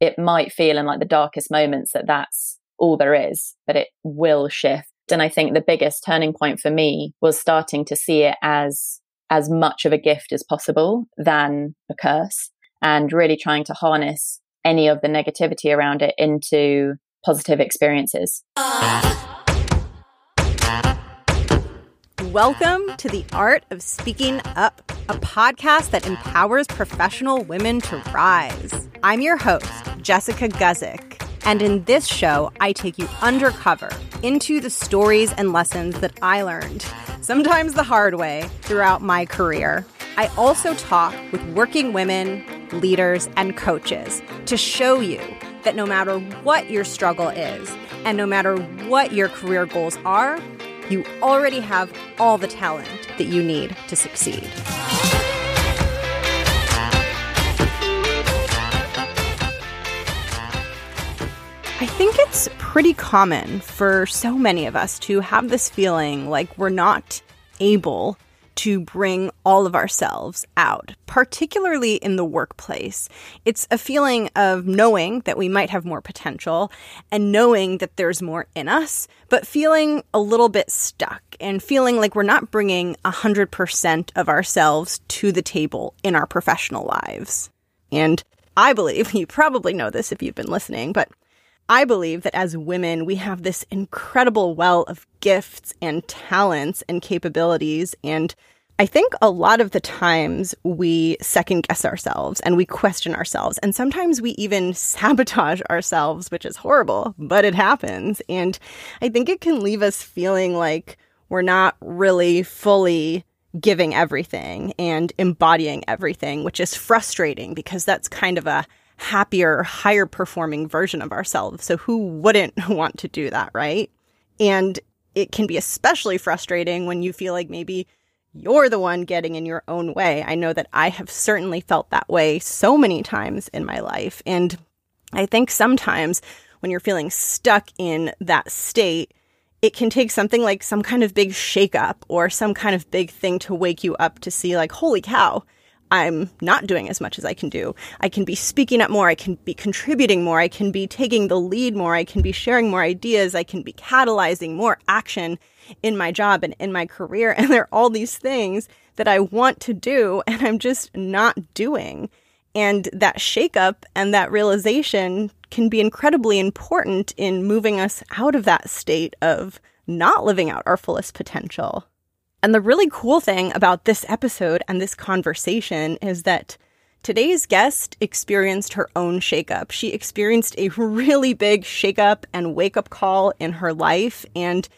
it might feel in like the darkest moments that that's all there is, but it will shift. And I think the biggest turning point for me was starting to see it as as much of a gift as possible than a curse and really trying to harness any of the negativity around it into positive experiences. Welcome to the Art of Speaking Up, a podcast that empowers professional women to rise. I'm your host, Jessica Guzik, and in this show, I take you undercover into the stories and lessons that I learned, sometimes the hard way, throughout my career. I also talk with working women, leaders, and coaches to show you that no matter what your struggle is, and no matter what your career goals are, you already have all the talent that you need to succeed. I think it's pretty common for so many of us to have this feeling like we're not able to bring all of ourselves out, particularly in the workplace. It's a feeling of knowing that we might have more potential and knowing that there's more in us, but feeling a little bit stuck and feeling like we're not bringing 100% of ourselves to the table in our professional lives. And I believe, you probably know this if you've been listening, but I believe that as women, we have this incredible well of gifts and talents and capabilities. And I think a lot of the times we second guess ourselves and we question ourselves. And sometimes we even sabotage ourselves, which is horrible, but it happens. And I think it can leave us feeling like we're not really fully giving everything and embodying everything, which is frustrating because that's kind of a happier, higher performing version of ourselves. So who wouldn't want to do that, right? And it can be especially frustrating when you feel like maybe you're the one getting in your own way. I know that I have certainly felt that way so many times in my life. And I think sometimes when you're feeling stuck in that state, it can take something like some kind of big shakeup or some kind of big thing to wake you up to see, like, holy cow, I'm not doing as much as I can do. I can be speaking up more. I can be contributing more. I can be taking the lead more. I can be sharing more ideas. I can be catalyzing more action in my job and in my career. And there are all these things that I want to do and I'm just not doing. And that shakeup and that realization can be incredibly important in moving us out of that state of not living out our fullest potential. And the really cool thing about this episode and this conversation is that today's guest experienced her own shakeup. She experienced a really big shakeup and wake up call in her life, and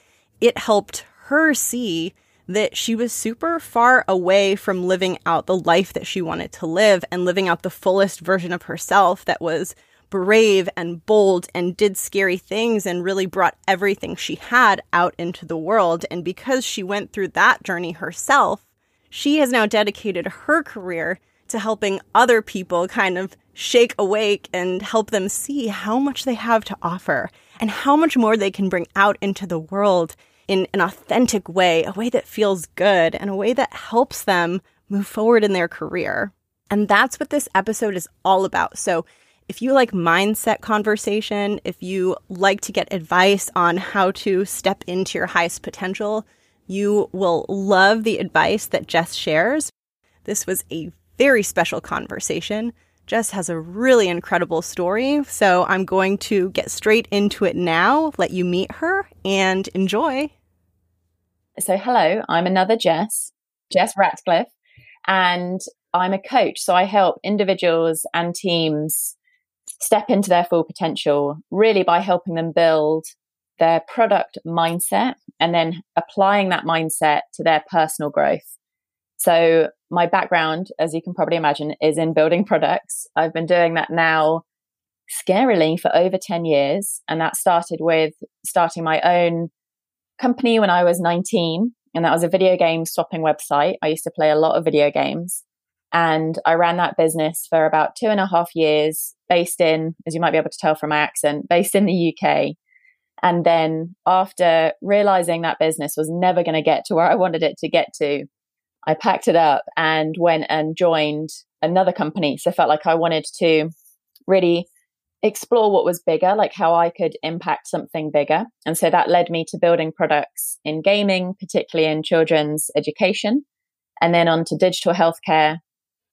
it helped her see that she was super far away from living out the life that she wanted to live and living out the fullest version of herself that was brave and bold and did scary things and really brought everything she had out into the world. And because she went through that journey herself, she has now dedicated her career to helping other people kind of shake awake and help them see how much they have to offer and how much more they can bring out into the world in an authentic way, a way that feels good and a way that helps them move forward in their career. And that's what this episode is all about. So if you like mindset conversation, if you like to get advice on how to step into your highest potential, you will love the advice that Jess shares. This was a very special conversation. Jess has a really incredible story, so I'm going to get straight into it now, let you meet her, and enjoy. So, hello, I'm another Jess, Jess Ratcliffe, and I'm a coach. So, I help individuals and teams step into their full potential really by helping them build their product mindset and then applying that mindset to their personal growth. So, my background, as you can probably imagine, is in building products. I've been doing that now scarily for over 10 years. And that started with starting my own company when I was 19. And that was a video game swapping website. I used to play a lot of video games. And I ran that business for about two and a half years, based in, as you might be able to tell from my accent, based in the UK. And then after realizing that business was never going to get to where I wanted it to get to, I packed it up and went and joined another company. So I felt like I wanted to really explore what was bigger, like how I could impact something bigger. And so that led me to building products in gaming, particularly in children's education, and then on to digital healthcare.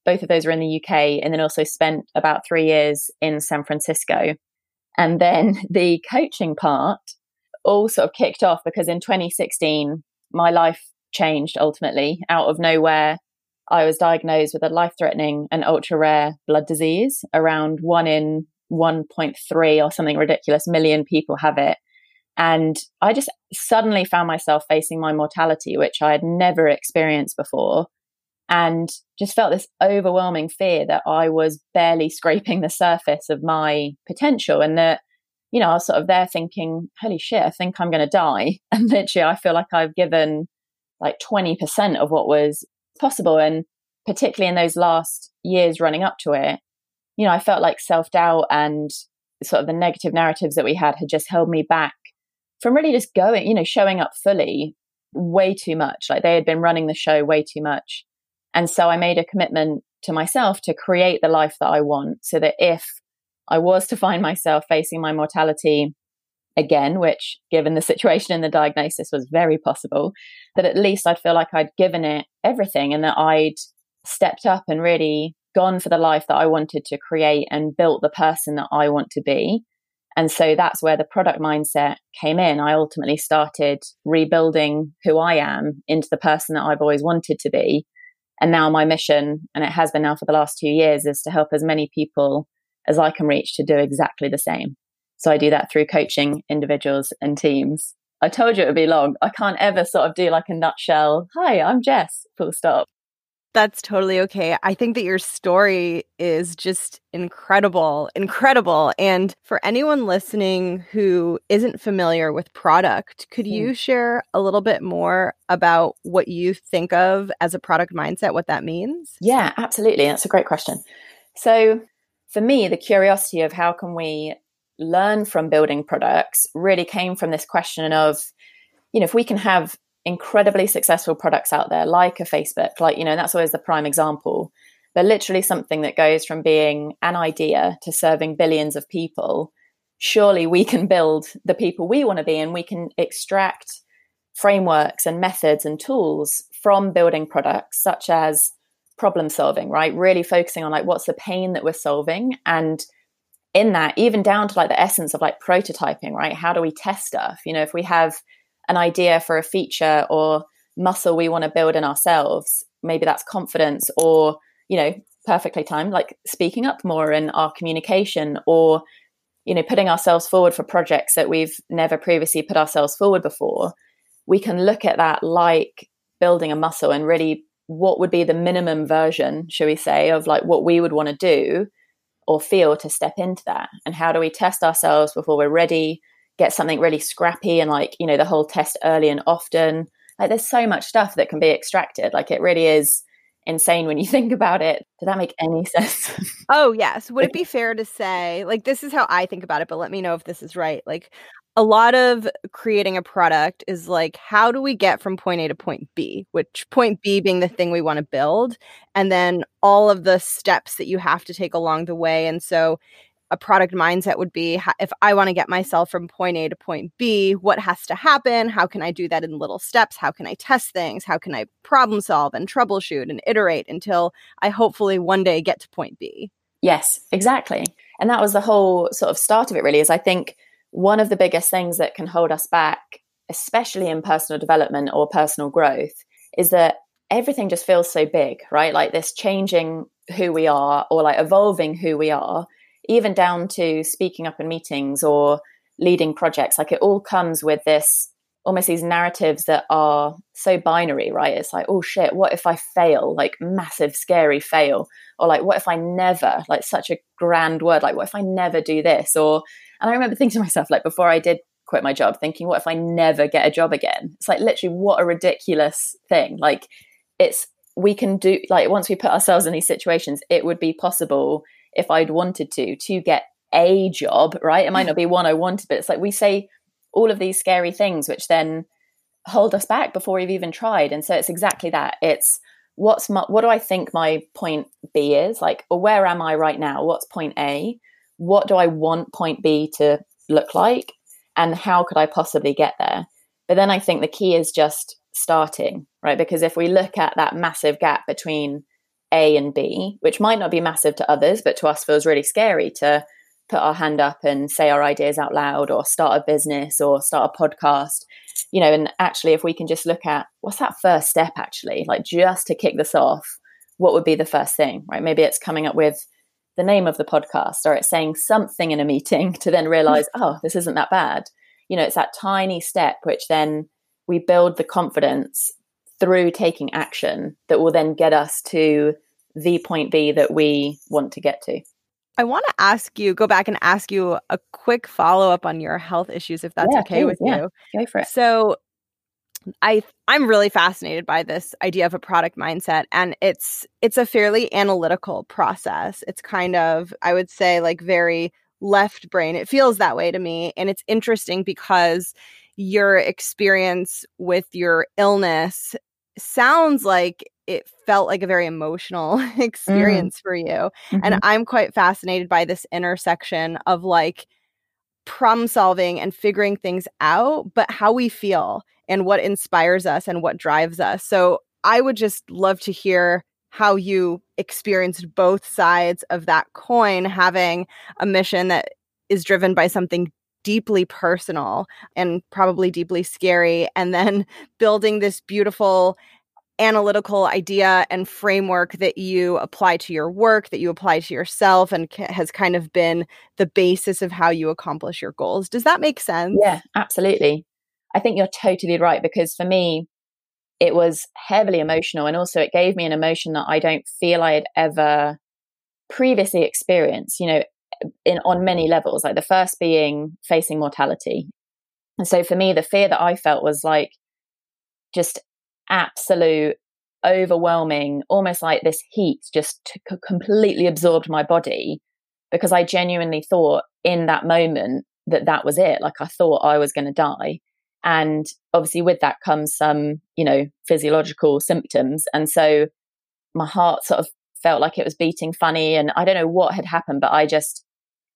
Both of those were in the UK, and then also spent about three years in San Francisco. And then the coaching part all sort of kicked off because in 2016, my life changed ultimately out of nowhere. I was diagnosed with a life threatening and ultra rare blood disease. Around one in 1.3 or something ridiculous million people have it. And I just suddenly found myself facing my mortality, which I had never experienced before. And just felt this overwhelming fear that I was barely scraping the surface of my potential and that, you know, I was sort of there thinking, holy shit, I think I'm going to die. And literally, I feel like I've given like 20% of what was possible. And particularly in those last years running up to it, you know, I felt like self doubt and sort of the negative narratives that we had had just held me back from really just going, you know, showing up fully way too much. Like they had been running the show way too much. And so I made a commitment to myself to create the life that I want so that if I was to find myself facing my mortality again, which given the situation and the diagnosis was very possible, that at least I'd feel like I'd given it everything and that I'd stepped up and really gone for the life that I wanted to create and built the person that I want to be. And so that's where the product mindset came in. I ultimately started rebuilding who I am into the person that I've always wanted to be. And now my mission, and it has been now for the last two years, is to help as many people as I can reach to do exactly the same. So I do that through coaching individuals and teams. I told you it would be long. I can't ever sort of do like a nutshell. Hi, I'm Jess, full stop. That's totally okay. I think that your story is just incredible, incredible. And for anyone listening who isn't familiar with product, could mm. you share a little bit more about what you think of as a product mindset, what that means? Yeah, absolutely. That's a great question. So, for me, the curiosity of how can we learn from building products really came from this question of, you know, if we can have incredibly successful products out there, like a Facebook, like, you know, that's always the prime example. But literally something that goes from being an idea to serving billions of people. Surely we can build the people we want to be and we can extract frameworks and methods and tools from building products, such as problem solving, right? Really focusing on like what's the pain that we're solving and in that even down to like the essence of like prototyping right how do we test stuff you know if we have an idea for a feature or muscle we want to build in ourselves maybe that's confidence or you know perfectly timed like speaking up more in our communication or you know putting ourselves forward for projects that we've never previously put ourselves forward before. We can look at that like building a muscle and really what would be the minimum version shall we say of like what we would want to do or feel to step into that. And how do we test ourselves before we're ready get something really scrappy and like, you know, the whole test early and often. Like there's so much stuff that can be extracted. Like it really is insane when you think about it. Did that make any sense? oh, yes. Would it be fair to say, like, this is how I think about it, but let me know if this is right. Like, a lot of creating a product is like, how do we get from point A to point B, which point B being the thing we want to build, and then all of the steps that you have to take along the way. And so a product mindset would be if I want to get myself from point A to point B, what has to happen? How can I do that in little steps? How can I test things? How can I problem solve and troubleshoot and iterate until I hopefully one day get to point B? Yes, exactly. And that was the whole sort of start of it, really, is I think one of the biggest things that can hold us back, especially in personal development or personal growth, is that everything just feels so big, right? Like this changing who we are or like evolving who we are even down to speaking up in meetings or leading projects. Like it all comes with this almost these narratives that are so binary, right? It's like, oh shit, what if I fail? Like massive, scary fail. Or like, what if I never, like such a grand word, like, what if I never do this? Or, and I remember thinking to myself, like, before I did quit my job, thinking, what if I never get a job again? It's like, literally, what a ridiculous thing. Like, it's, we can do, like, once we put ourselves in these situations, it would be possible if I'd wanted to to get a job, right? It might not be one I wanted, but it's like we say all of these scary things, which then hold us back before we've even tried. And so it's exactly that. It's what's my, what do I think my point B is? Like, or where am I right now? What's point A? what do I want point B to look like? And how could I possibly get there? But then I think the key is just starting, right? Because if we look at that massive gap between A and B, which might not be massive to others, but to us feels really scary to put our hand up and say our ideas out loud or start a business or start a podcast, you know, and actually, if we can just look at what's that first step actually, like just to kick this off, what would be the first thing, right? Maybe it's coming up with the name of the podcast or it's saying something in a meeting to then realize, oh, this isn't that bad. You know, it's that tiny step which then we build the confidence through taking action that will then get us to the point B that we want to get to. I want to ask you, go back and ask you a quick follow up on your health issues, if that's yeah, okay please, with yeah. you. Go for it. So, I I'm really fascinated by this idea of a product mindset and it's it's a fairly analytical process. It's kind of I would say like very left brain. It feels that way to me and it's interesting because your experience with your illness sounds like it felt like a very emotional Mm. experience for you. Mhm. And I'm quite fascinated by this intersection of like problem solving and figuring things out, but how we feel and what inspires us and what drives us. So I would just love to hear how you experienced both sides of that coin, having a mission that is driven by something deeply personal and probably deeply scary, and then building this beautiful analytical idea and framework that you apply to your work, that you apply to yourself, and has kind of been the basis of how you accomplish your goals. Does that make sense? Yeah, absolutely. I think you're totally right because for me, it was heavily emotional. And also, it gave me an emotion that I don't feel I had ever previously experienced, you know, in on many levels. Like the first being facing mortality. And so for me, the fear that I felt was like just absolute overwhelming, almost like this heat just completely absorbed my body because I genuinely thought in that moment that that was it. Like I thought I was going to die. And obviously, with that comes some, you know, physiological symptoms. And so my heart sort of felt like it was beating funny. And I don't know what had happened, but I just,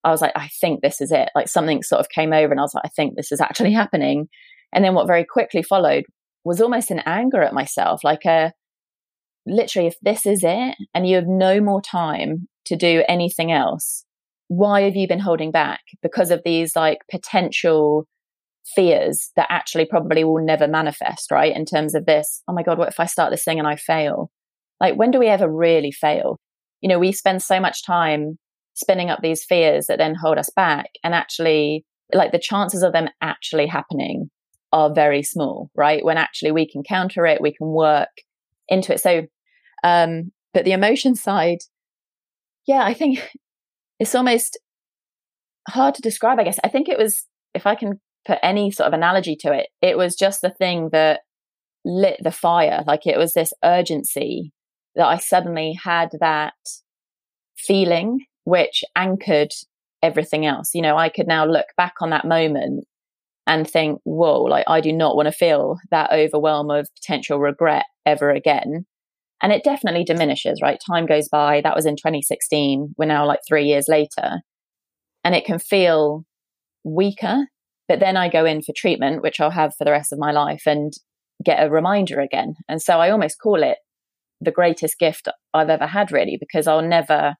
I was like, I think this is it. Like something sort of came over and I was like, I think this is actually happening. And then what very quickly followed was almost an anger at myself, like a literally, if this is it and you have no more time to do anything else, why have you been holding back? Because of these like potential fears that actually probably will never manifest, right? In terms of this, oh my God, what if I start this thing and I fail? Like, when do we ever really fail? You know, we spend so much time spinning up these fears that then hold us back. And actually, like, the chances of them actually happening are very small, right? When actually we can counter it, we can work into it. So, um, but the emotion side, yeah, I think it's almost hard to describe, I guess. I think it was, if I can put any sort of analogy to it, it was just the thing that lit the fire. Like it was this urgency that I suddenly had that feeling which anchored everything else. You know, I could now look back on that moment and think, whoa, like I do not want to feel that overwhelm of potential regret ever again. And it definitely diminishes, right? Time goes by. That was in 2016. We're now like three years later. And it can feel weaker. But then I go in for treatment, which I'll have for the rest of my life, and get a reminder again. And so I almost call it the greatest gift I've ever had, really, because I'll never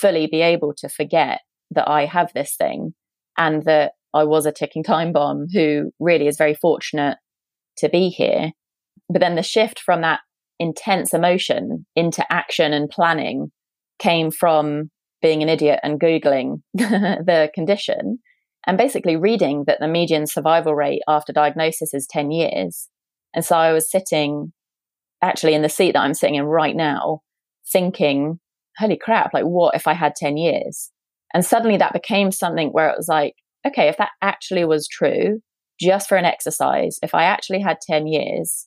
fully be able to forget that I have this thing and that I was a ticking time bomb who really is very fortunate to be here. But then the shift from that intense emotion into action and planning came from being an idiot and Googling the condition and basically reading that the median survival rate after diagnosis is 10 years. And so I was sitting actually in the seat that I'm sitting in right now, thinking, holy crap, like what if I had 10 years? And suddenly that became something where it was like, okay, if that actually was true, just for an exercise, if I actually had 10 years,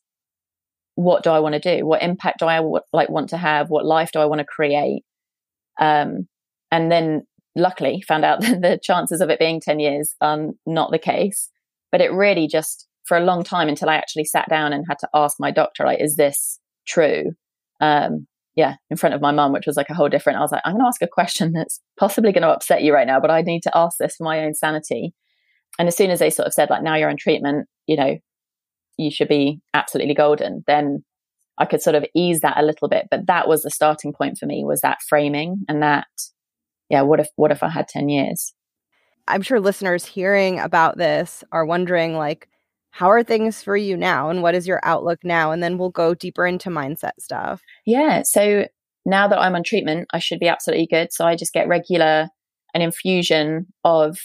what do I want to do? What impact do I w- like want to have? What life do I want to create? Um, and then luckily found out that the chances of it being 10 years are not the case. But it really just for a long time until I actually sat down and had to ask my doctor, like, is this true? Um, yeah, in front of my mum, which was like a whole different. I was like, I'm going to ask a question that's possibly going to upset you right now, but I need to ask this for my own sanity. And as soon as they sort of said, like, now you're on treatment, you know, you should be absolutely golden, then I could sort of ease that a little bit. But that was the starting point for me was that framing and that, yeah, what if, what if I had 10 years? I'm sure listeners hearing about this are wondering, like, how are things for you now and what is your outlook now? And then we'll go deeper into mindset stuff. Yeah so now that i'm on treatment i should be absolutely good. So i just get regular an infusion of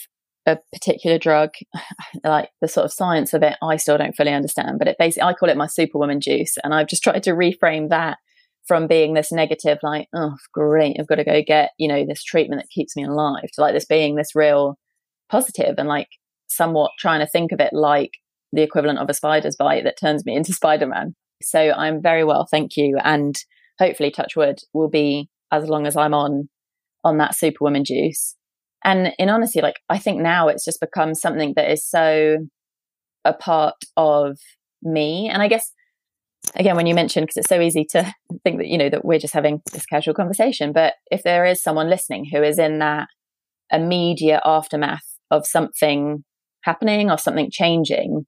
a particular drug like the sort of science of it i still don't fully understand but it basically i call it my superwoman juice and i've just tried to reframe that from being this negative like oh great i've got to go get you know this treatment that keeps me alive to like this being this real positive and like somewhat trying to think of it like the equivalent of a spider's bite that turns me into Spider Man. So I'm very well, thank you. And hopefully, touch wood, will be as long as I'm on on that superwoman juice. And in honesty, like I think now it's just become something that is so a part of me. And I guess again, when you mentioned, because it's so easy to think that, you know, that we're just having this casual conversation, but if there is someone listening who is in that immediate aftermath of something happening or something changing,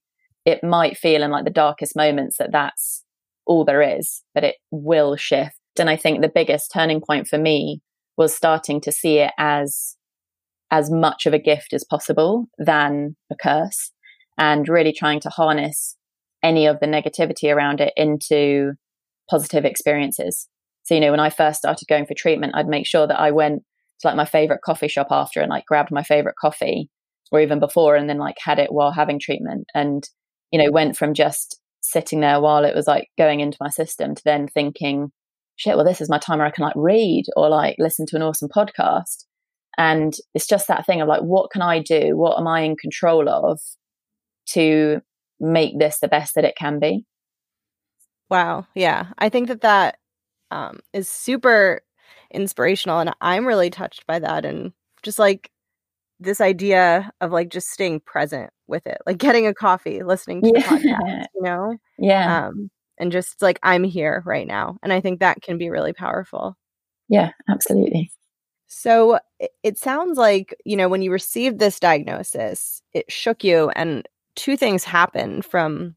it might feel in like the darkest moments that that's all there is, but it will shift. And I think the biggest turning point for me was starting to see it as as much of a gift as possible than a curse and really trying to harness any of the negativity around it into positive experiences. So, you know, when I first started going for treatment, I'd make sure that I went to like my favorite coffee shop after and like grabbed my favorite coffee or even before and then like had it while having treatment. And you know, went from just sitting there while it was like going into my system to then thinking, shit, well, this is my time where I can like read or like listen to an awesome podcast. And it's just that thing of like, what can I do? What am I in control of to make this the best that it can be? Wow. Yeah. I think that that um, is super inspirational. And I'm really touched by that. And just like this idea of like just staying present with it, like getting a coffee, listening to yeah. the podcast, you know? Yeah. Um, and just like, I'm here right now. And I think that can be really powerful. Yeah, absolutely. So it sounds like, you know, when you received this diagnosis, it shook you and two things happened from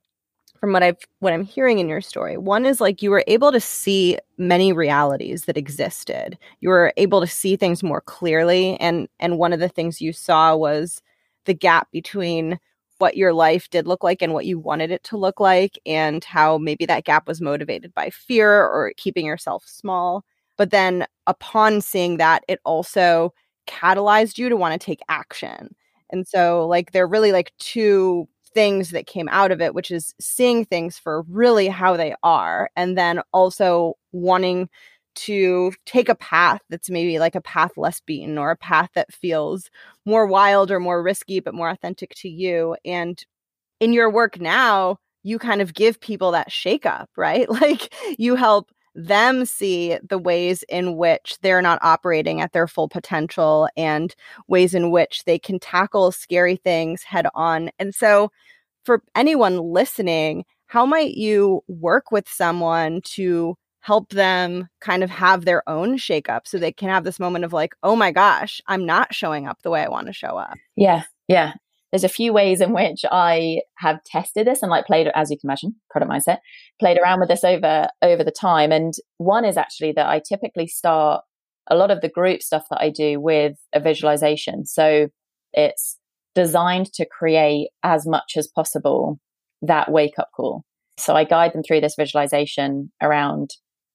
from what I've what I'm hearing in your story. One is like you were able to see many realities that existed. You were able to see things more clearly and and one of the things you saw was the gap between what your life did look like and what you wanted it to look like and how maybe that gap was motivated by fear or keeping yourself small. But then upon seeing that, it also catalyzed you to want to take action. And so like they're really like two things that came out of it, which is seeing things for really how they are, and then also wanting to take a path that's maybe like a path less beaten or a path that feels more wild or more risky, but more authentic to you. And in your work now, you kind of give people that shake up, right? Like you help them see the ways in which they're not operating at their full potential and ways in which they can tackle scary things head on. And so, for anyone listening, how might you work with someone to help them kind of have their own shakeup so they can have this moment of like, oh my gosh, I'm not showing up the way I want to show up? Yeah, yeah there's a few ways in which I have tested this and like played, as you can imagine, product mindset, played around with this over over the time. And one is actually that I typically start a lot of the group stuff that I do with a visualization. So it's designed to create as much as possible that wake up call. So I guide them through this visualization around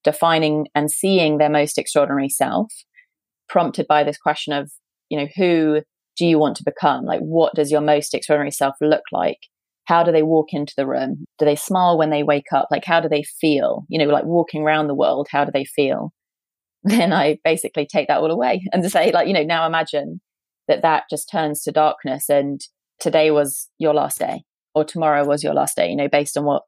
defining and seeing their most extraordinary self, prompted by this question of, you know, who do you want to become? Like, what does your most extraordinary self look like? How do they walk into the room? Do they smile when they wake up? Like, how do they feel? You know, like walking around the world, how do they feel? Then I basically take that all away and say, like, you know, now imagine that that just turns to darkness and today was your last day or tomorrow was your last day, you know, based on what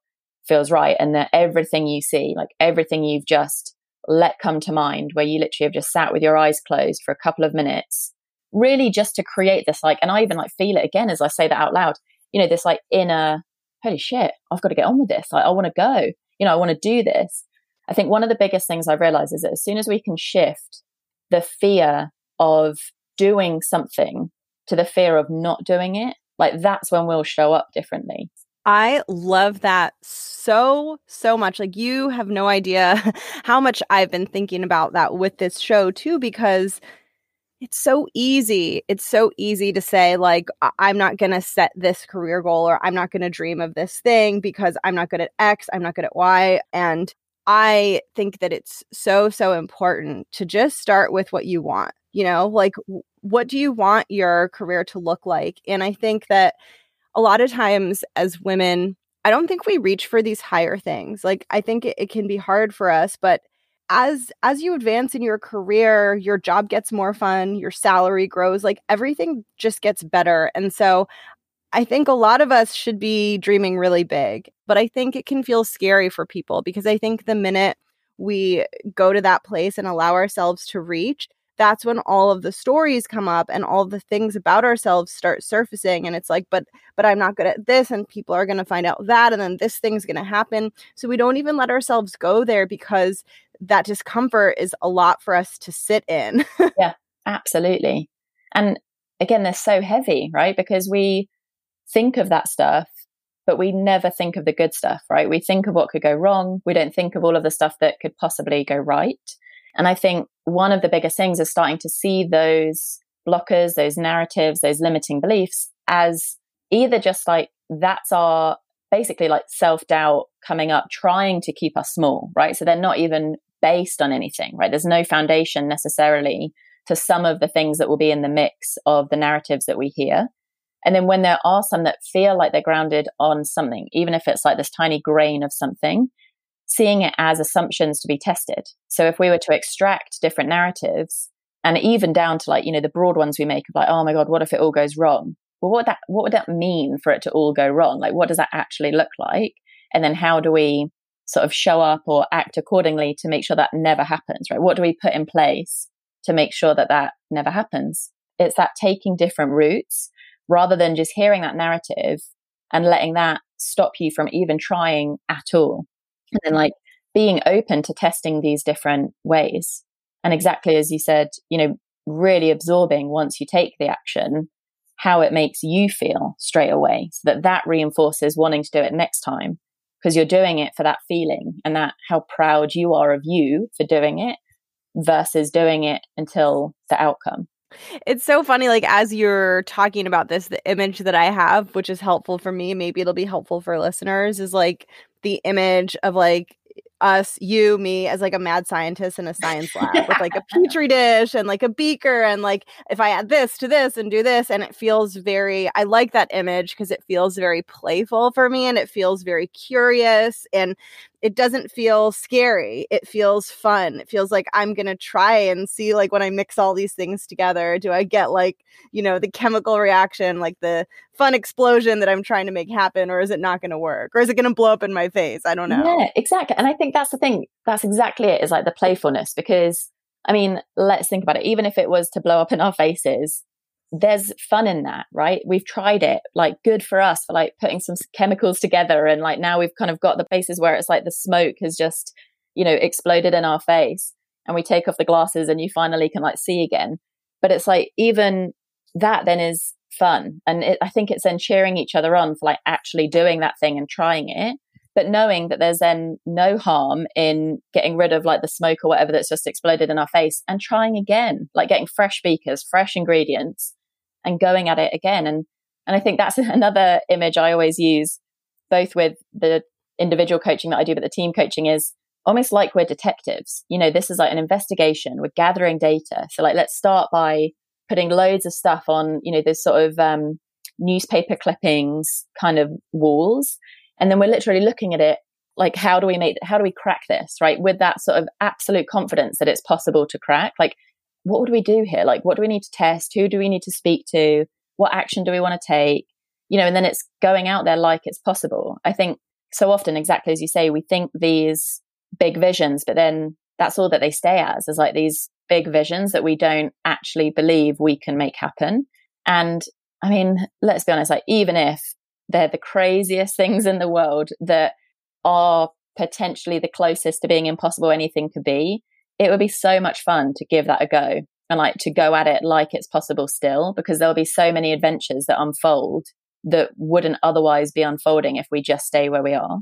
feels right. And that everything you see, like everything you've just let come to mind, where you literally have just sat with your eyes closed for a couple of minutes really just to create this like and i even like feel it again as i say that out loud you know this like inner holy shit i've got to get on with this like i want to go you know i want to do this I think one of the biggest things I've realized is that as soon as we can shift the fear of doing something to the fear of not doing it, like that's when we'll show up differently. I love that so, so much. Like, you have no idea how much I've been thinking about that with this show, too, because it's so easy. It's so easy to say, like, I'm not going to set this career goal or I'm not going to dream of this thing because I'm not good at X, I'm not good at Y. And I think that it's so, so important to just start with what you want. You know, like, what do you want your career to look like? And I think that a lot of times as women, I don't think we reach for these higher things. Like, I think it, it can be hard for us, but as as you advance in your career your job gets more fun your salary grows like everything just gets better and so i think a lot of us should be dreaming really big but i think it can feel scary for people because i think the minute we go to that place and allow ourselves to reach that's when all of the stories come up and all the things about ourselves start surfacing and it's like but but i'm not good at this and people are going to find out that and then this thing's going to happen so we don't even let ourselves go there because that discomfort is a lot for us to sit in. yeah, absolutely. And again, they're so heavy, right? Because we think of that stuff, but we never think of the good stuff, right? We think of what could go wrong. We don't think of all of the stuff that could possibly go right. And I think one of the biggest things is starting to see those blockers, those narratives, those limiting beliefs as either just like that's our basically like self doubt coming up, trying to keep us small, right? So they're not even based on anything, right? There's no foundation necessarily to some of the things that will be in the mix of the narratives that we hear. And then when there are some that feel like they're grounded on something, even if it's like this tiny grain of something, seeing it as assumptions to be tested. So if we were to extract different narratives and even down to like, you know, the broad ones we make of like, oh my God, what if it all goes wrong? Well, what that, what would that mean for it to all go wrong? Like, what does that actually look like? And then how do we sort of show up or act accordingly to make sure that never happens, right? What do we put in place to make sure that that never happens? It's that taking different routes rather than just hearing that narrative and letting that stop you from even trying at all. And then like being open to testing these different ways. And exactly as you said, you know, really absorbing once you take the action, how it makes you feel straight away so that that reinforces wanting to do it next time because you're doing it for that feeling and that how proud you are of you for doing it versus doing it until the outcome. It's so funny, like as you're talking about this, the image that I have, which is helpful for me, maybe it'll be helpful for listeners, is like the image of like us, you, me, as like a mad scientist in a science lab with like a petri dish and like a beaker. And like, if I add this to this and do this, and it feels very, I like that image because it feels very playful for me and it feels very curious. And it doesn't feel scary. It feels fun. It feels like I'm going to try and see like when I mix all these things together, do I get like, you know, the chemical reaction, like the fun explosion that I'm trying to make happen or is it not going to work? Or is it going to blow up in my face? I don't know. Yeah, exactly. And I think that's the thing. That's exactly it is like the playfulness because I mean, let's think about it. Even if it was to blow up in our faces, there's fun in that, right? We've tried it, like good for us for like putting some chemicals together. And like now we've kind of got the places where it's like the smoke has just, you know, exploded in our face and we take off the glasses and you finally can like see again. But it's like even that then is fun. And it, I think it's then cheering each other on for like actually doing that thing and trying it. But knowing that there's then no harm in getting rid of like the smoke or whatever that's just exploded in our face and trying again, like getting fresh beakers, fresh ingredients and going at it again. And and I think that's another image I always use, both with the individual coaching that I do, but the team coaching is almost like we're detectives. You know, this is like an investigation. We're gathering data. So like let's start by putting loads of stuff on, you know, this sort of um, newspaper clippings kind of walls. And then we're literally looking at it like how do we make how do we crack this right with that sort of absolute confidence that it's possible to crack like what would we do here? Like, what do we need to test? Who do we need to speak to? What action do we want to take? You know, and then it's going out there like it's possible. I think so often, exactly as you say, we think these big visions, but then that's all that they stay as, is like these big visions that we don't actually believe we can make happen. And I mean, let's be honest, like, even if they're the craziest things in the world that are potentially the closest to being impossible anything could be, it would be so much fun to give that a go and like to go at it like it's possible still because there'll be so many adventures that unfold that wouldn't otherwise be unfolding if we just stay where we are.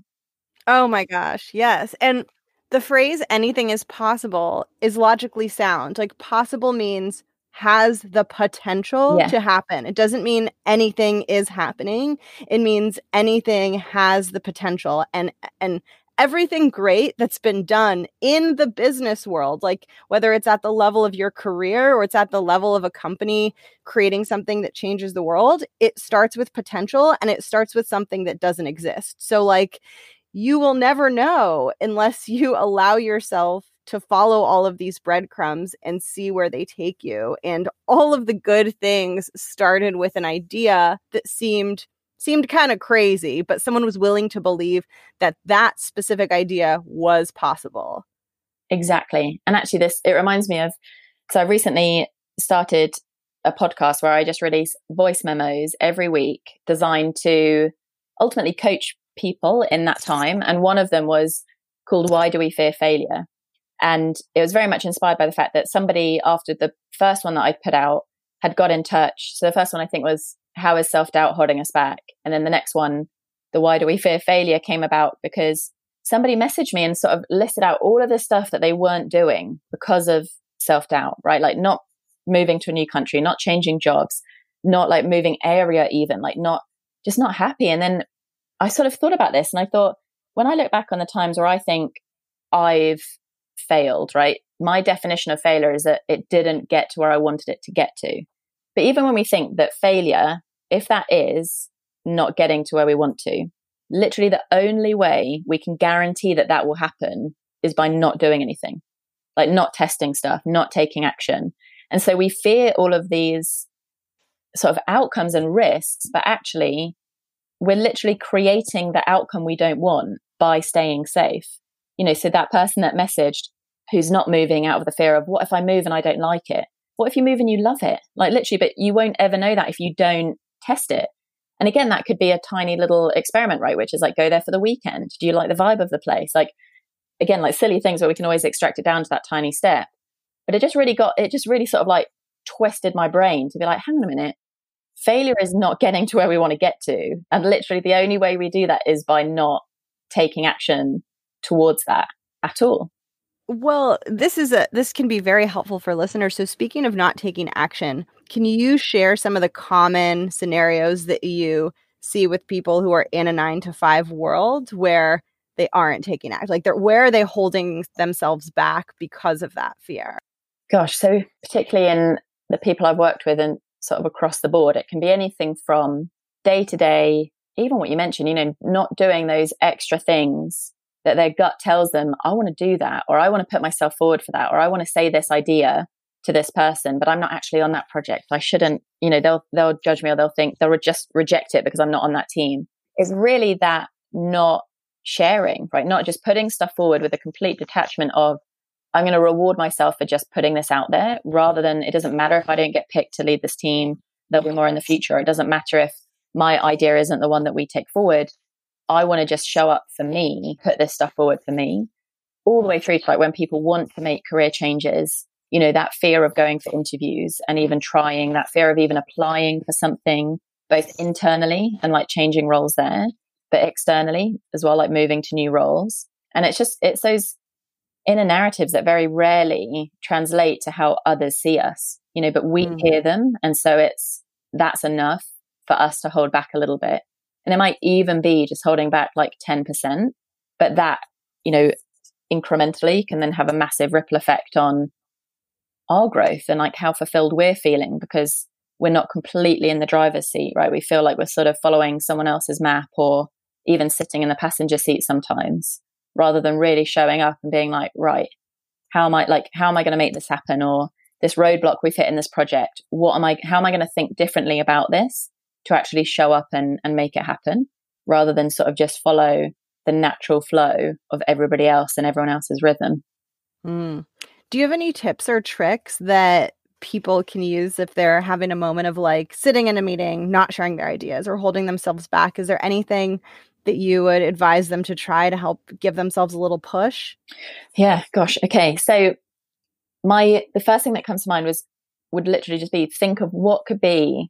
Oh my gosh, yes. And the phrase anything is possible is logically sound. Like possible means has the potential yeah. to happen. It doesn't mean anything is happening. It means anything has the potential and and everything great that's been done in the business world, like whether it's at the level of your career or it's at the level of a company creating something that changes the world, it starts with potential and it starts with something that doesn't exist. So, like, you will never know unless you allow yourself to follow all of these breadcrumbs and see where they take you. And all of the good things started with an idea that seemed seemed kind of crazy, but someone was willing to believe that that specific idea was possible. Exactly. And actually, this, it reminds me of, so I recently started a podcast where I just release voice memos every week designed to ultimately coach people in that time. And one of them was called Why Do We Fear Failure? And it was very much inspired by the fact that somebody after the first one that I'd put out had got in touch. So the first one I think was how is self doubt holding us back? And then the next one, the why do we fear failure came about because somebody messaged me and sort of listed out all of the stuff that they weren't doing because of self doubt, right? Like not moving to a new country, not changing jobs, not like moving area, even like not just not happy. And then I sort of thought about this and I thought, when I look back on the times where I think I've failed, right? My definition of failure is that it didn't get to where I wanted it to get to. But even when we think that failure if that is not getting to where we want to, literally the only way we can guarantee that that will happen is by not doing anything, like not testing stuff, not taking action. And so we fear all of these sort of outcomes and risks, but actually, we're literally creating the outcome we don't want by staying safe. You know, so that person that messaged who's not moving out of the fear of what if I move and I don't like it? What if you move and you love it? Like literally, but you won't ever know that if you don't test it. And again, that could be a tiny little experiment, right? Which is like, go there for the weekend. Do you like the vibe of the place? Like, again, like silly things where we can always extract it down to that tiny step. But it just really got, it just really sort of like twisted my brain to be like, hang on a minute. Failure is not getting to where we want to get to. And literally the only way we do that is by not taking action towards that at all. Well, this is a this can be very helpful for listeners. So speaking of not taking action, can you share some of the common scenarios that you see with people who are in a 9 to 5 world where they aren't taking action? Like where are they holding themselves back because of that fear? Gosh, so particularly in the people I've worked with and sort of across the board, it can be anything from day to day, even what you mentioned, you know, not doing those extra things that their gut tells them, I want to do that, or I want to put myself forward for that, or I want to say this idea to this person, but I'm not actually on that project. I shouldn't, you know, they'll, they'll judge me or they'll think they'll just reject it because I'm not on that team. It's really that not sharing, right? Not just putting stuff forward with a complete detachment of, I'm going to reward myself for just putting this out there rather than it doesn't matter if I don't get picked to lead this team. There'll be more in the future. It doesn't matter if my idea isn't the one that we take forward. I want to just show up for me, put this stuff forward for me, all the way through to like when people want to make career changes, you know, that fear of going for interviews and even trying, that fear of even applying for something, both internally and like changing roles there, but externally as well, like moving to new roles. And it's just, it's those inner narratives that very rarely translate to how others see us, you know, but we mm. hear them. And so it's, that's enough for us to hold back a little bit. And it might even be just holding back like 10%, but that, you know, incrementally can then have a massive ripple effect on our growth and like how fulfilled we're feeling because we're not completely in the driver's seat, right? We feel like we're sort of following someone else's map or even sitting in the passenger seat sometimes rather than really showing up and being like, right, how am I like, how am I going to make this happen? Or this roadblock we've hit in this project, what am I, how am I going to think differently about this? to actually show up and, and make it happen rather than sort of just follow the natural flow of everybody else and everyone else's rhythm. Mm. Do you have any tips or tricks that people can use if they're having a moment of like sitting in a meeting, not sharing their ideas or holding themselves back? Is there anything that you would advise them to try to help give themselves a little push? Yeah, gosh. Okay. So my the first thing that comes to mind was would literally just be think of what could be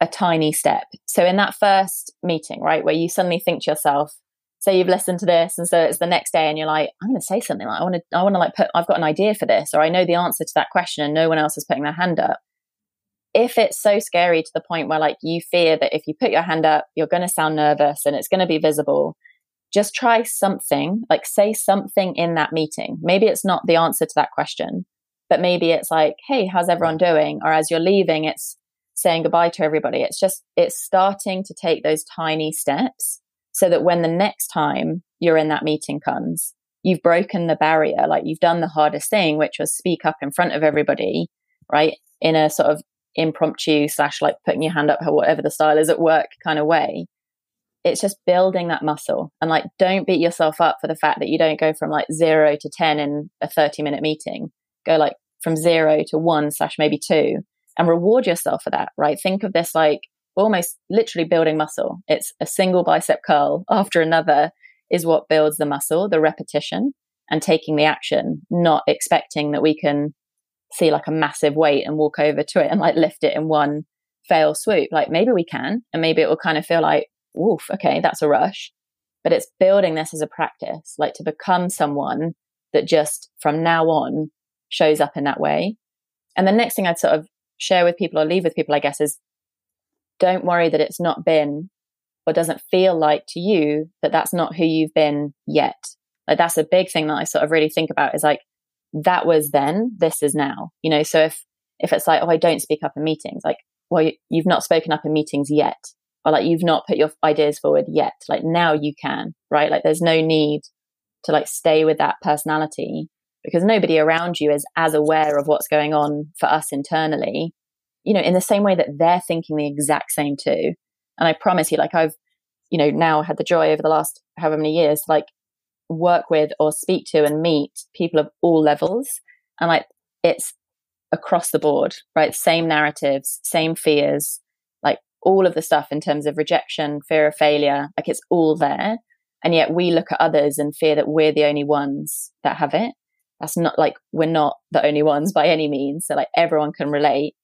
a tiny step. So in that first meeting, right, where you suddenly think to yourself, say you've listened to this and so it's the next day and you're like, I'm gonna say something like I wanna I wanna like put I've got an idea for this or I know the answer to that question and no one else is putting their hand up if it's so scary to the point where like you fear that if you put your hand up, you're going to sound nervous and it's going to be visible, just try something, like say something in that meeting. Maybe it's not the answer to that question, but maybe it's like, Hey, how's everyone doing? Or as you're leaving, it's saying goodbye to everybody. It's just, it's starting to take those tiny steps so that when the next time you're in that meeting comes, you've broken the barrier. Like you've done the hardest thing, which was speak up in front of everybody, right? In a sort of impromptu slash like putting your hand up or whatever the style is at work kind of way it's just building that muscle and like don't beat yourself up for the fact that you don't go from like zero to 10 in a 30 minute meeting go like from zero to one slash maybe two and reward yourself for that right think of this like almost literally building muscle it's a single bicep curl after another is what builds the muscle the repetition and taking the action not expecting that we can see like a massive weight and walk over to it and like lift it in one fail swoop. Like maybe we can, and maybe it will kind of feel like, woof, okay, that's a rush. But it's building this as a practice, like to become someone that just from now on shows up in that way. And the next thing I'd sort of share with people or leave with people, I guess, is don't worry that it's not been or doesn't feel like to you that that's not who you've been yet. Like that's a big thing that I sort of really think about is like, that was then, this is now. You know, so if if it's like, oh, I don't speak up in meetings, like, well, you've not spoken up in meetings yet, or like you've not put your ideas forward yet. Like now you can, right? Like there's no need to like stay with that personality because nobody around you is as aware of what's going on for us internally. You know, in the same way that they're thinking the exact same too. And I promise you, like I've, you know, now had the joy over the last however many years, to, like work with or speak to and meet people of all levels. And like it's across the board, right? Same narratives, same fears, like all of the stuff in terms of rejection, fear of failure, like it's all there. And yet we look at others and fear that we're the only ones that have it. That's not like we're not the only ones by any means. So like everyone can relate.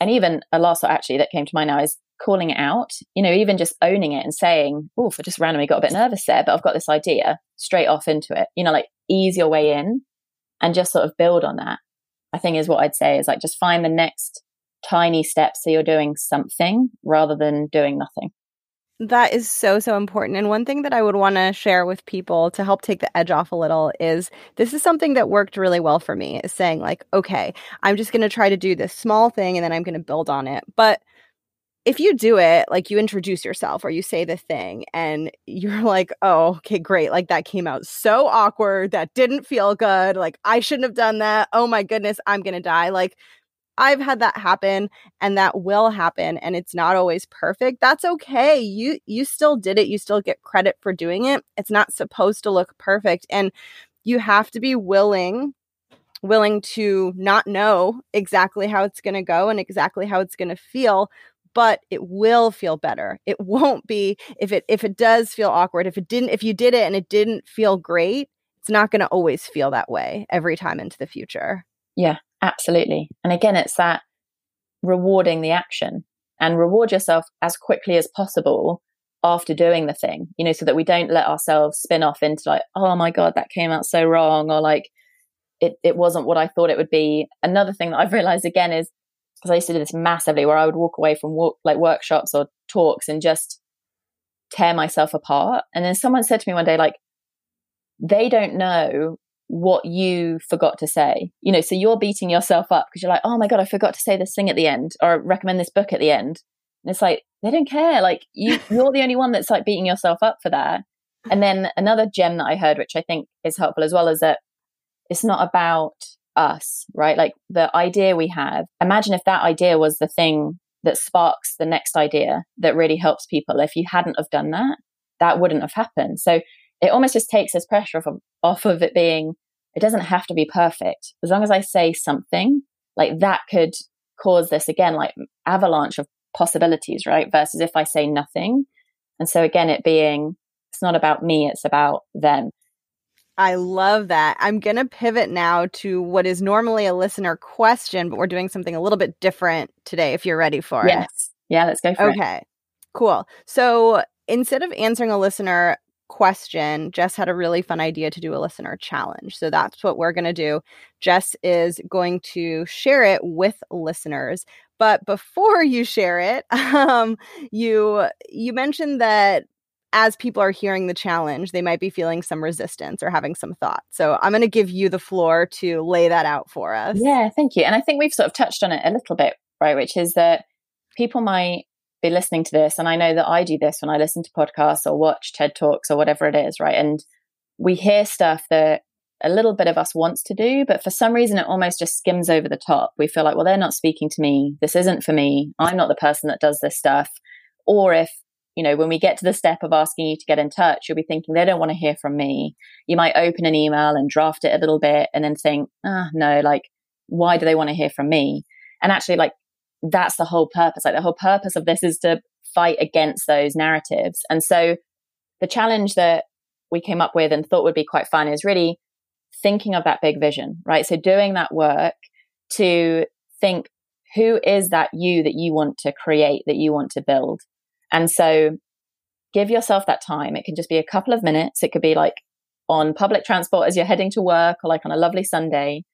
And even a last thought actually that came to mind now is calling it out, you know, even just owning it and saying, oh, I just randomly got a bit nervous there, but I've got this idea straight off into it, you know, like ease your way in and just sort of build on that. I think is what I'd say is like just find the next tiny steps so you're doing something rather than doing nothing. That is so, so important. And one thing that I would want to share with people to help take the edge off a little is this is something that worked really well for me is saying, like, okay, I'm just going to try to do this small thing and then I'm going to build on it. But if you do it, like you introduce yourself or you say the thing and you're like, oh, okay, great. Like that came out so awkward. That didn't feel good. Like I shouldn't have done that. Oh my goodness, I'm going to die. Like I've had that happen and that will happen and it's not always perfect. That's okay. You you still did it. You still get credit for doing it. It's not supposed to look perfect and you have to be willing willing to not know exactly how it's going to go and exactly how it's going to feel but it will feel better. It won't be if it if it does feel awkward, if it didn't if you did it and it didn't feel great, it's not going to always feel that way every time into the future. Yeah, absolutely. And again, it's that rewarding the action and reward yourself as quickly as possible after doing the thing, you know, so that we don't let ourselves spin off into like, oh my God, that came out so wrong, or like it, it wasn't what I thought it would be. Another thing that I've realized again is because I used to do this massively where I would walk away from walk, like workshops or talks and just tear myself apart. And then someone said to me one day, like, they don't know what you forgot to say. You know, so you're beating yourself up because you're like, oh my God, I forgot to say this thing at the end or recommend this book at the end. And it's like, they don't care. Like, you, you're the only one that's like beating yourself up for that. And then another gem that I heard, which I think is helpful as well, is that it's not about us, right? Like the idea we have, imagine if that idea was the thing that sparks the next idea that really helps people. If you hadn't have done that, that wouldn't have happened. So it almost just takes this pressure off of, off of it being, it doesn't have to be perfect. As long as I say something, like that could cause this again, like avalanche of possibilities, right? Versus if I say nothing And so again, it being, it's not about me, it's about them. I love that. I'm going to pivot now to what is normally a listener question, but we're doing something a little bit different today if you're ready for yes. it. Yes. Yeah, let's go for okay. it. Okay. Cool. So instead of answering a listener question, Jess had a really fun idea to do a listener challenge. So that's what we're going to do. Jess is going to share it with listeners. But before you share it, um, you you mentioned that as people are hearing the challenge, they might be feeling some resistance or having some thought. So I'm going to give you the floor to lay that out for us. Yeah, thank you. And I think we've sort of touched on it a little bit, right? Which is that people might be listening to this, and I know that I do this when I listen to podcasts or watch TED Talks or whatever it is, right? And we hear stuff that a little bit of us wants to do, but for some reason it almost just skims over the top. We feel like, well, they're not speaking to me. This isn't for me. I'm not the person that does this stuff. Or if, you know, when we get to the step of asking you to get in touch, you'll be thinking, they don't want to hear from me. You might open an email and draft it a little bit and then think, ah, no, like, why do they want to hear from me? And actually, like, that's the whole purpose. Like, the whole purpose of this is to fight against those narratives. And so the challenge that we came up with and thought would be quite fun is really thinking of that big vision, right? So doing that work to think who is that you that you want to create, that you want to build. And so give yourself that time. It can just be a couple of minutes. It could be like on public transport as you're heading to work or like on a lovely Sunday.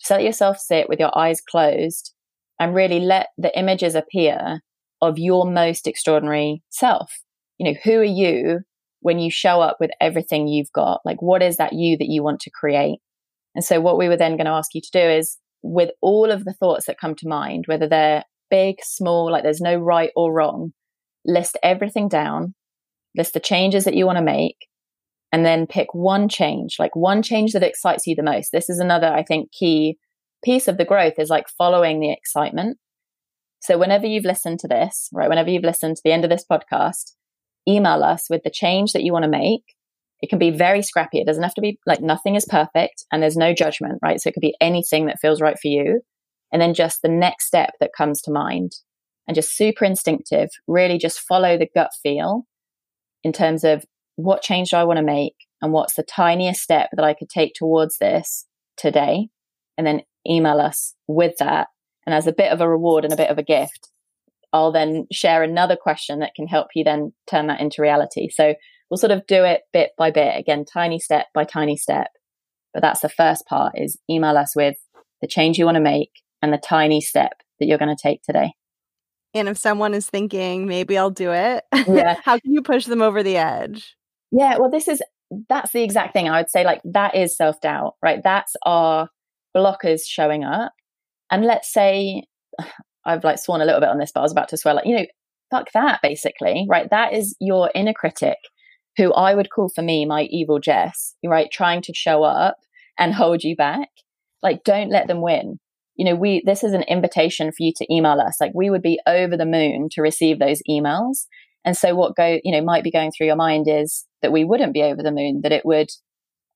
Just let yourself sit with your eyes closed and really let the images appear of your most extraordinary self. You know, who are you when you show up with everything you've got? Like, what is that you that you want to create? And so, what we were then going to ask you to do is, with all of the thoughts that come to mind, whether they're big, small, like there's no right or wrong, list everything down, list the changes that you want to make, and then pick one change, like one change that excites you the most. This is another, I think, key piece of the growth is like following the excitement. So, whenever you've listened to this, right, whenever you've listened to the end of this podcast, email us with the change that you want to make. It can be very scrappy. It doesn't have to be like nothing is perfect and there's no judgment, right? So it could be anything that feels right for you. And then just the next step that comes to mind and just super instinctive, really just follow the gut feel in terms of what change do I want to make and what's the tiniest step that I could take towards this today. And then email us with that. And as a bit of a reward and a bit of a gift, I'll then share another question that can help you then turn that into reality. So we'll sort of do it bit by bit, again, tiny step by tiny step. But that's the first part is email us with the change you want to make and the tiny step that you're going to take today. And if someone is thinking, maybe I'll do it, yeah. how can you push them over the edge? Yeah, well, this is that's the exact thing. I would say, like, that is self doubt, right? That's our blockers showing up. And let's say I've like sworn a little bit on this, but I was about to swear, like, you know, fuck that, basically, right? That is your inner critic who I would call for me my evil Jess, right? Trying to show up and hold you back. Like, don't let them win. You know, we, this is an invitation for you to email us. Like, we would be over the moon to receive those emails. And so, what go, you know, might be going through your mind is that we wouldn't be over the moon, that it would,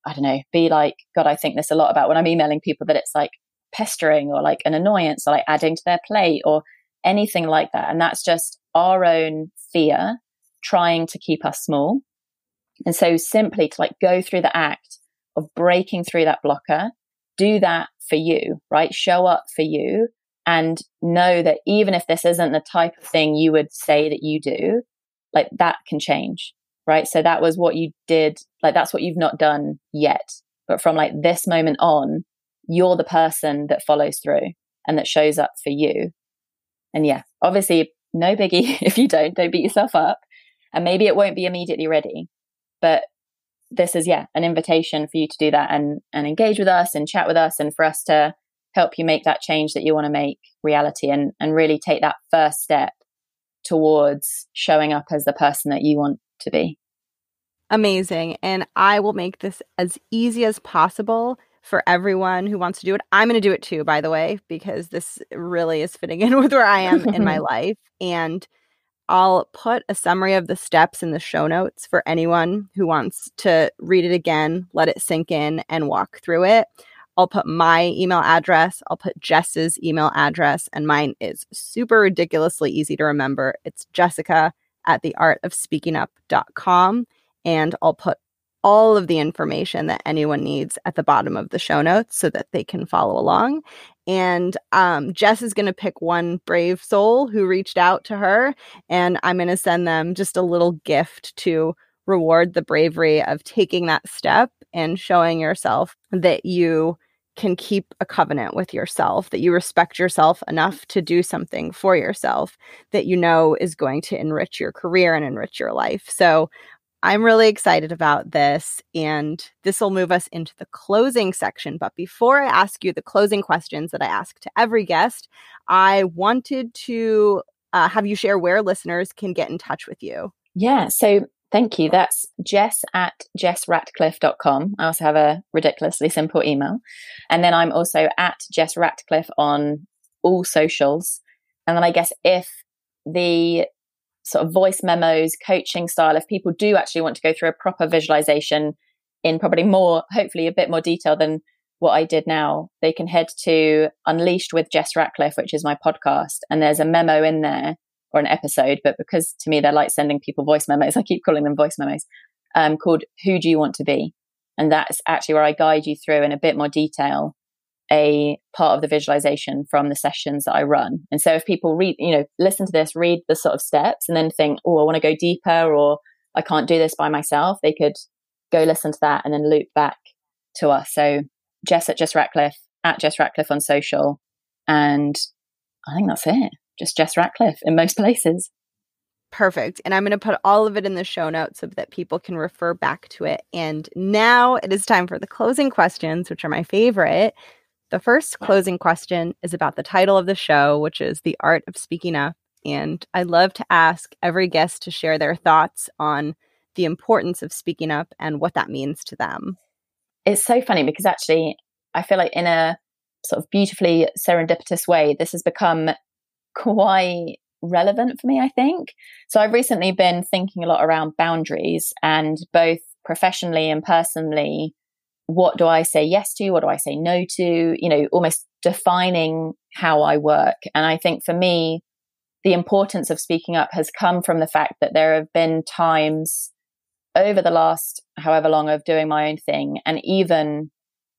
I don't know, be like, God, I think this a lot about when I'm emailing people that it's like, pestering or like an annoyance or like adding to their plate or anything like that. And that's just our own fear trying to keep us small. And so simply to like go through the act of breaking through that blocker, do that for you, right? Show up for you and know that even if this isn't the type of thing you would say that you do, like that can change, right? So that was what you did, like that's what you've not done yet. But from like this moment on, you're the person that follows through and that shows up for you. And yeah, obviously, no biggie if you don't, don't beat yourself up. And maybe it won't be immediately ready. But this is, yeah, an invitation for you to do that and, and engage with us and chat with us and for us to help you make that change that you want to make reality and, and really take that first step towards showing up as the person that you want to be. Amazing. And I will make this as easy as possible for everyone who wants to do it. I'm going to do it too, by the way, because this really is fitting in with where I am in my life. And I'll put a summary of the steps in the show notes for anyone who wants to read it again, let it sink in, and walk through it. I'll put my email address, I'll put Jess's email address, and mine is super ridiculously easy to remember. It's jessica at theartofspeakingup.com. And I'll put all of the information that anyone needs at the bottom of the show notes so that they can follow along. And um, Jess is going to pick one brave soul who reached out to her, and I'm going to send them just a little gift to reward the bravery of taking that step and showing yourself that you can keep a covenant with yourself, that you respect yourself enough to do something for yourself that you know is going to enrich your career and enrich your life. So I'm really excited about this, and this will move us into the closing section. But before I ask you the closing questions that I ask to every guest, I wanted to uh, have you share where listeners can get in touch with you. Yeah. So thank you. That's jess at jessratcliffe.com. I also have a ridiculously simple email. And then I'm also at Jess Ratcliffe on all socials. And then I guess if the sort of voice memos, coaching style, if people do actually want to go through a proper visualization in probably more, hopefully a bit more detail than what I did now, they can head to Unleashed with Jess Ratcliffe, which is my podcast. And there's a memo in there or an episode, but because to me they're like sending people voice memos, I keep calling them voice memos, um, called Who Do You Want to Be? And that's actually where I guide you through in a bit more detail a part of the visualization from the sessions that I run. And so if people read, you know, listen to this, read the sort of steps and then think, oh, I want to go deeper or I can't do this by myself, they could go listen to that and then loop back to us. So Jess at Jess Ratcliffe, at Jess Ratcliffe on social. And I think that's it. Just Jess Ratcliffe in most places. Perfect. And I'm going to put all of it in the show notes so that people can refer back to it. And now it is time for the closing questions, which are my favorite. The first closing question is about the title of the show, which is The Art of Speaking Up. And I love to ask every guest to share their thoughts on the importance of speaking up and what that means to them. It's so funny because actually, I feel like in a sort of beautifully serendipitous way, this has become quite relevant for me, I think. So I've recently been thinking a lot around boundaries and both professionally and personally what do I say yes to? What do I say no to? You know, almost defining how I work. And I think for me, the importance of speaking up has come from the fact that there have been times over the last however long of doing my own thing, and even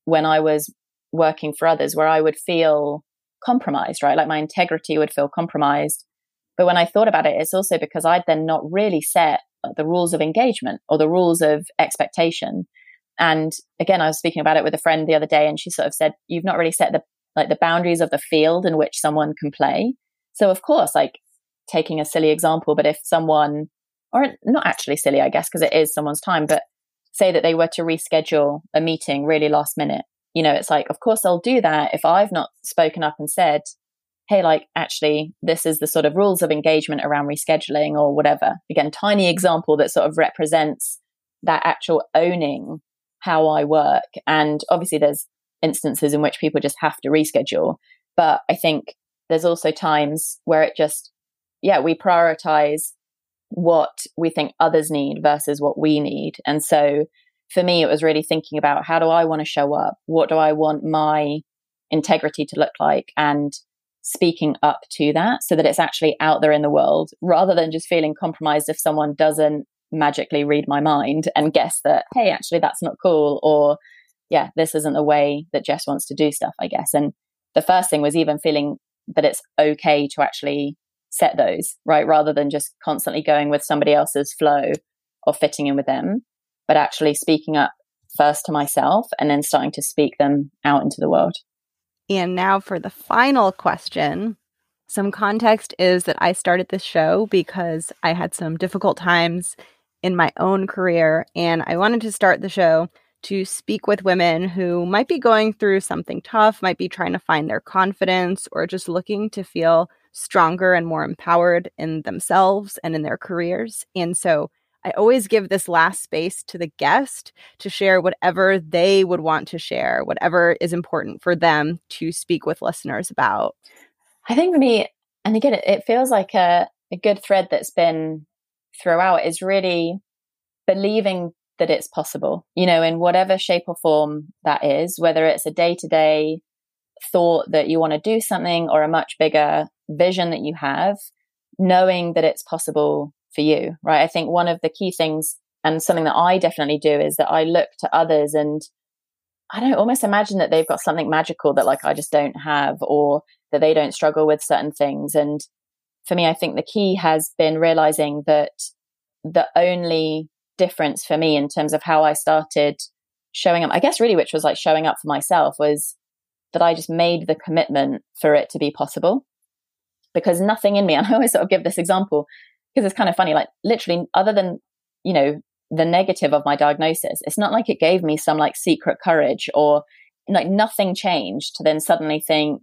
when I was working for others, where I would feel compromised, right? Like my integrity would feel compromised. But when I thought about it, it's also because I'd then not really set the rules of engagement or the rules of expectation. And again, I was speaking about it with a friend the other day, and she sort of said, "You've not really set the like the boundaries of the field in which someone can play." So, of course, like taking a silly example, but if someone, or not actually silly, I guess, because it is someone's time, but say that they were to reschedule a meeting really last minute, you know, it's like, of course, they'll do that if I've not spoken up and said, hey, like, actually, this is the sort of rules of engagement around rescheduling or whatever. Again, tiny example that sort of represents that actual owning how I work. And obviously, there's instances in which people just have to reschedule. But I think there's also times where it just, yeah, we prioritize what we think others need versus what we need. And so for me, it was really thinking about how do I want to show up? What do I want my integrity to look like? And speaking up to that so that it's actually out there in the world rather than just feeling compromised if someone doesn't magically read my mind and guess that, hey, actually, that's not cool. Or, yeah, this isn't the way that Jess wants to do stuff, I guess. And the first thing was even feeling that it's okay to actually set those, right? Rather than just constantly going with somebody else's flow or fitting in with them, but actually speaking up first to myself and then starting to speak them out into the world. And now for the final question. Some context is that I started this show because I had some difficult times in my own career. And I wanted to start the show to speak with women who might be going through something tough, might be trying to find their confidence, or just looking to feel stronger and more empowered in themselves and in their careers. And so I always give this last space to the guest to share whatever they would want to share, whatever is important for them to speak with listeners about. I think for me, and again, it, feels like a, a good thread that's been throughout is really believing that it's possible, you know, in whatever shape or form that is, whether it's a day to day thought that you want to do something or a much bigger vision that you have, knowing that it's possible for you, right? I think one of the key things and something that I definitely do is that I look to others and I don't almost imagine that they've got something magical that like I just don't have or that they don't struggle with certain things. And for me, I think the key has been realizing that the only difference for me in terms of how I started showing up, I guess really, which was like showing up for myself was that I just made the commitment for it to be possible because nothing in me, and I always sort of give this example because it's kind of funny, like literally other than, you know, the negative of my diagnosis, it's not like it gave me some like secret courage or like nothing changed to then suddenly think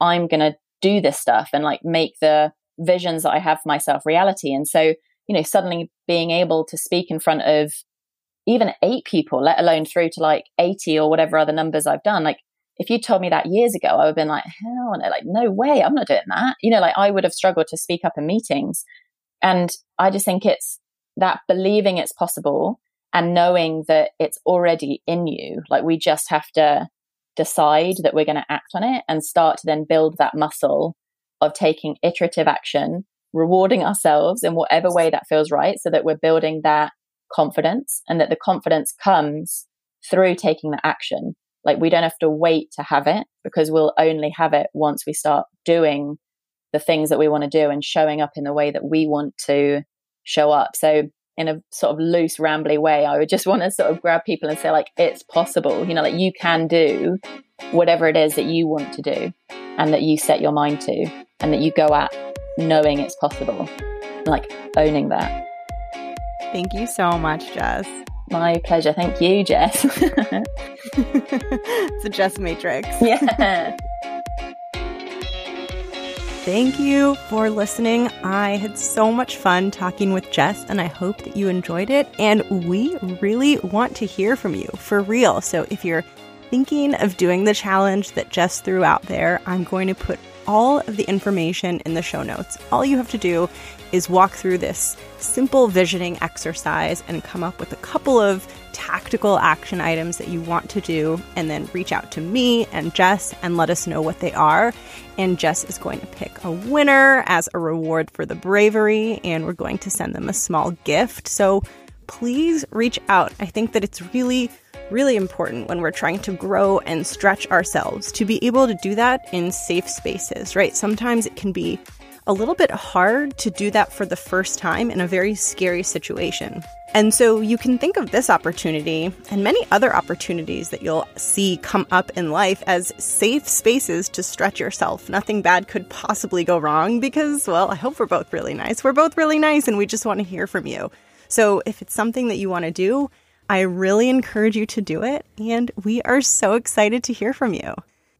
I'm going to do this stuff and like make the visions that I have for myself reality. And so, you know, suddenly being able to speak in front of even eight people, let alone through to like 80 or whatever other numbers I've done, like if you told me that years ago, I would have been like, hell no, like, no way, I'm not doing that. You know, like I would have struggled to speak up in meetings. And I just think it's that believing it's possible and knowing that it's already in you. Like we just have to decide that we're going to act on it and start to then build that muscle of taking iterative action, rewarding ourselves in whatever way that feels right so that we're building that confidence and that the confidence comes through taking the action. Like we don't have to wait to have it because we'll only have it once we start doing the things that we want to do and showing up in the way that we want to show up. So in a sort of loose, rambly way, I would just want to sort of grab people and say, like, it's possible, you know, like you can do whatever it is that you want to do and that you set your mind to and that you go at knowing it's possible, like owning that. Thank you so much, Jess. My pleasure. Thank you, Jess. it's a Jess Matrix. Yeah. Thank you for listening. I had so much fun talking with Jess, and I hope that you enjoyed it. And we really want to hear from you for real. So if you're thinking of doing the challenge that Jess threw out there, I'm going to put all of the information in the show notes. All you have to do is walk through this simple visioning exercise and come up with a couple of tactical action items that you want to do, and then reach out to me and Jess and let us know what they are. And Jess is going to pick a winner as a reward for the bravery, and we're going to send them a small gift. So please reach out. I think that it's really really important when we're trying to grow and stretch ourselves to be able to do that in safe spaces, right? Sometimes it can be a little bit hard to do that for the first time in a very scary situation. And so you can think of this opportunity and many other opportunities that you'll see come up in life as safe spaces to stretch yourself. Nothing bad could possibly go wrong because, well, I hope we're both really nice. We're both really nice and we just want to hear from you. So if it's something that you want to do, I really encourage you to do it, and we are so excited to hear from you.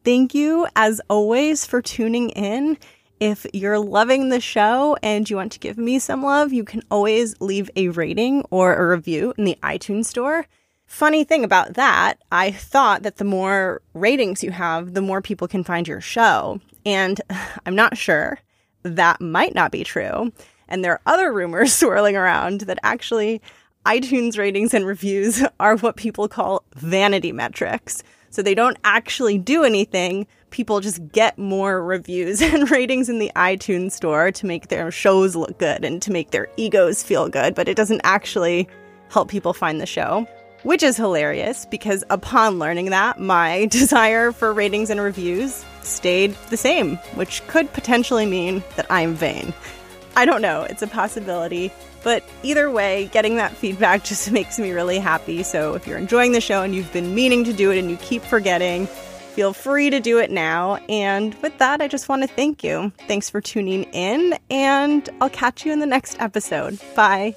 Thank you, as always, for tuning in. If you're loving the show and you want to give me some love, you can always leave a rating or a review in the iTunes store. Funny thing about that, I thought that the more ratings you have, the more people can find your show. And I'm not sure. That might not be true. And there are other rumors swirling around that actually iTunes ratings and reviews are what people call vanity metrics. So they don't actually do anything. People just get more reviews and ratings in the iTunes store to make their shows look good and to make their egos feel good, but it doesn't actually help people find the show. Which is hilarious because upon learning that, my desire for ratings and reviews stayed the same, which could potentially mean that I'm vain. I don't know, it's a possibility. But either way, getting that feedback just makes me really happy. So if you're enjoying the show and you've been meaning to do it and you keep forgetting, feel free to do it now. And with that, I just want to thank you. Thanks for tuning in, and I'll catch you in the next episode. Bye.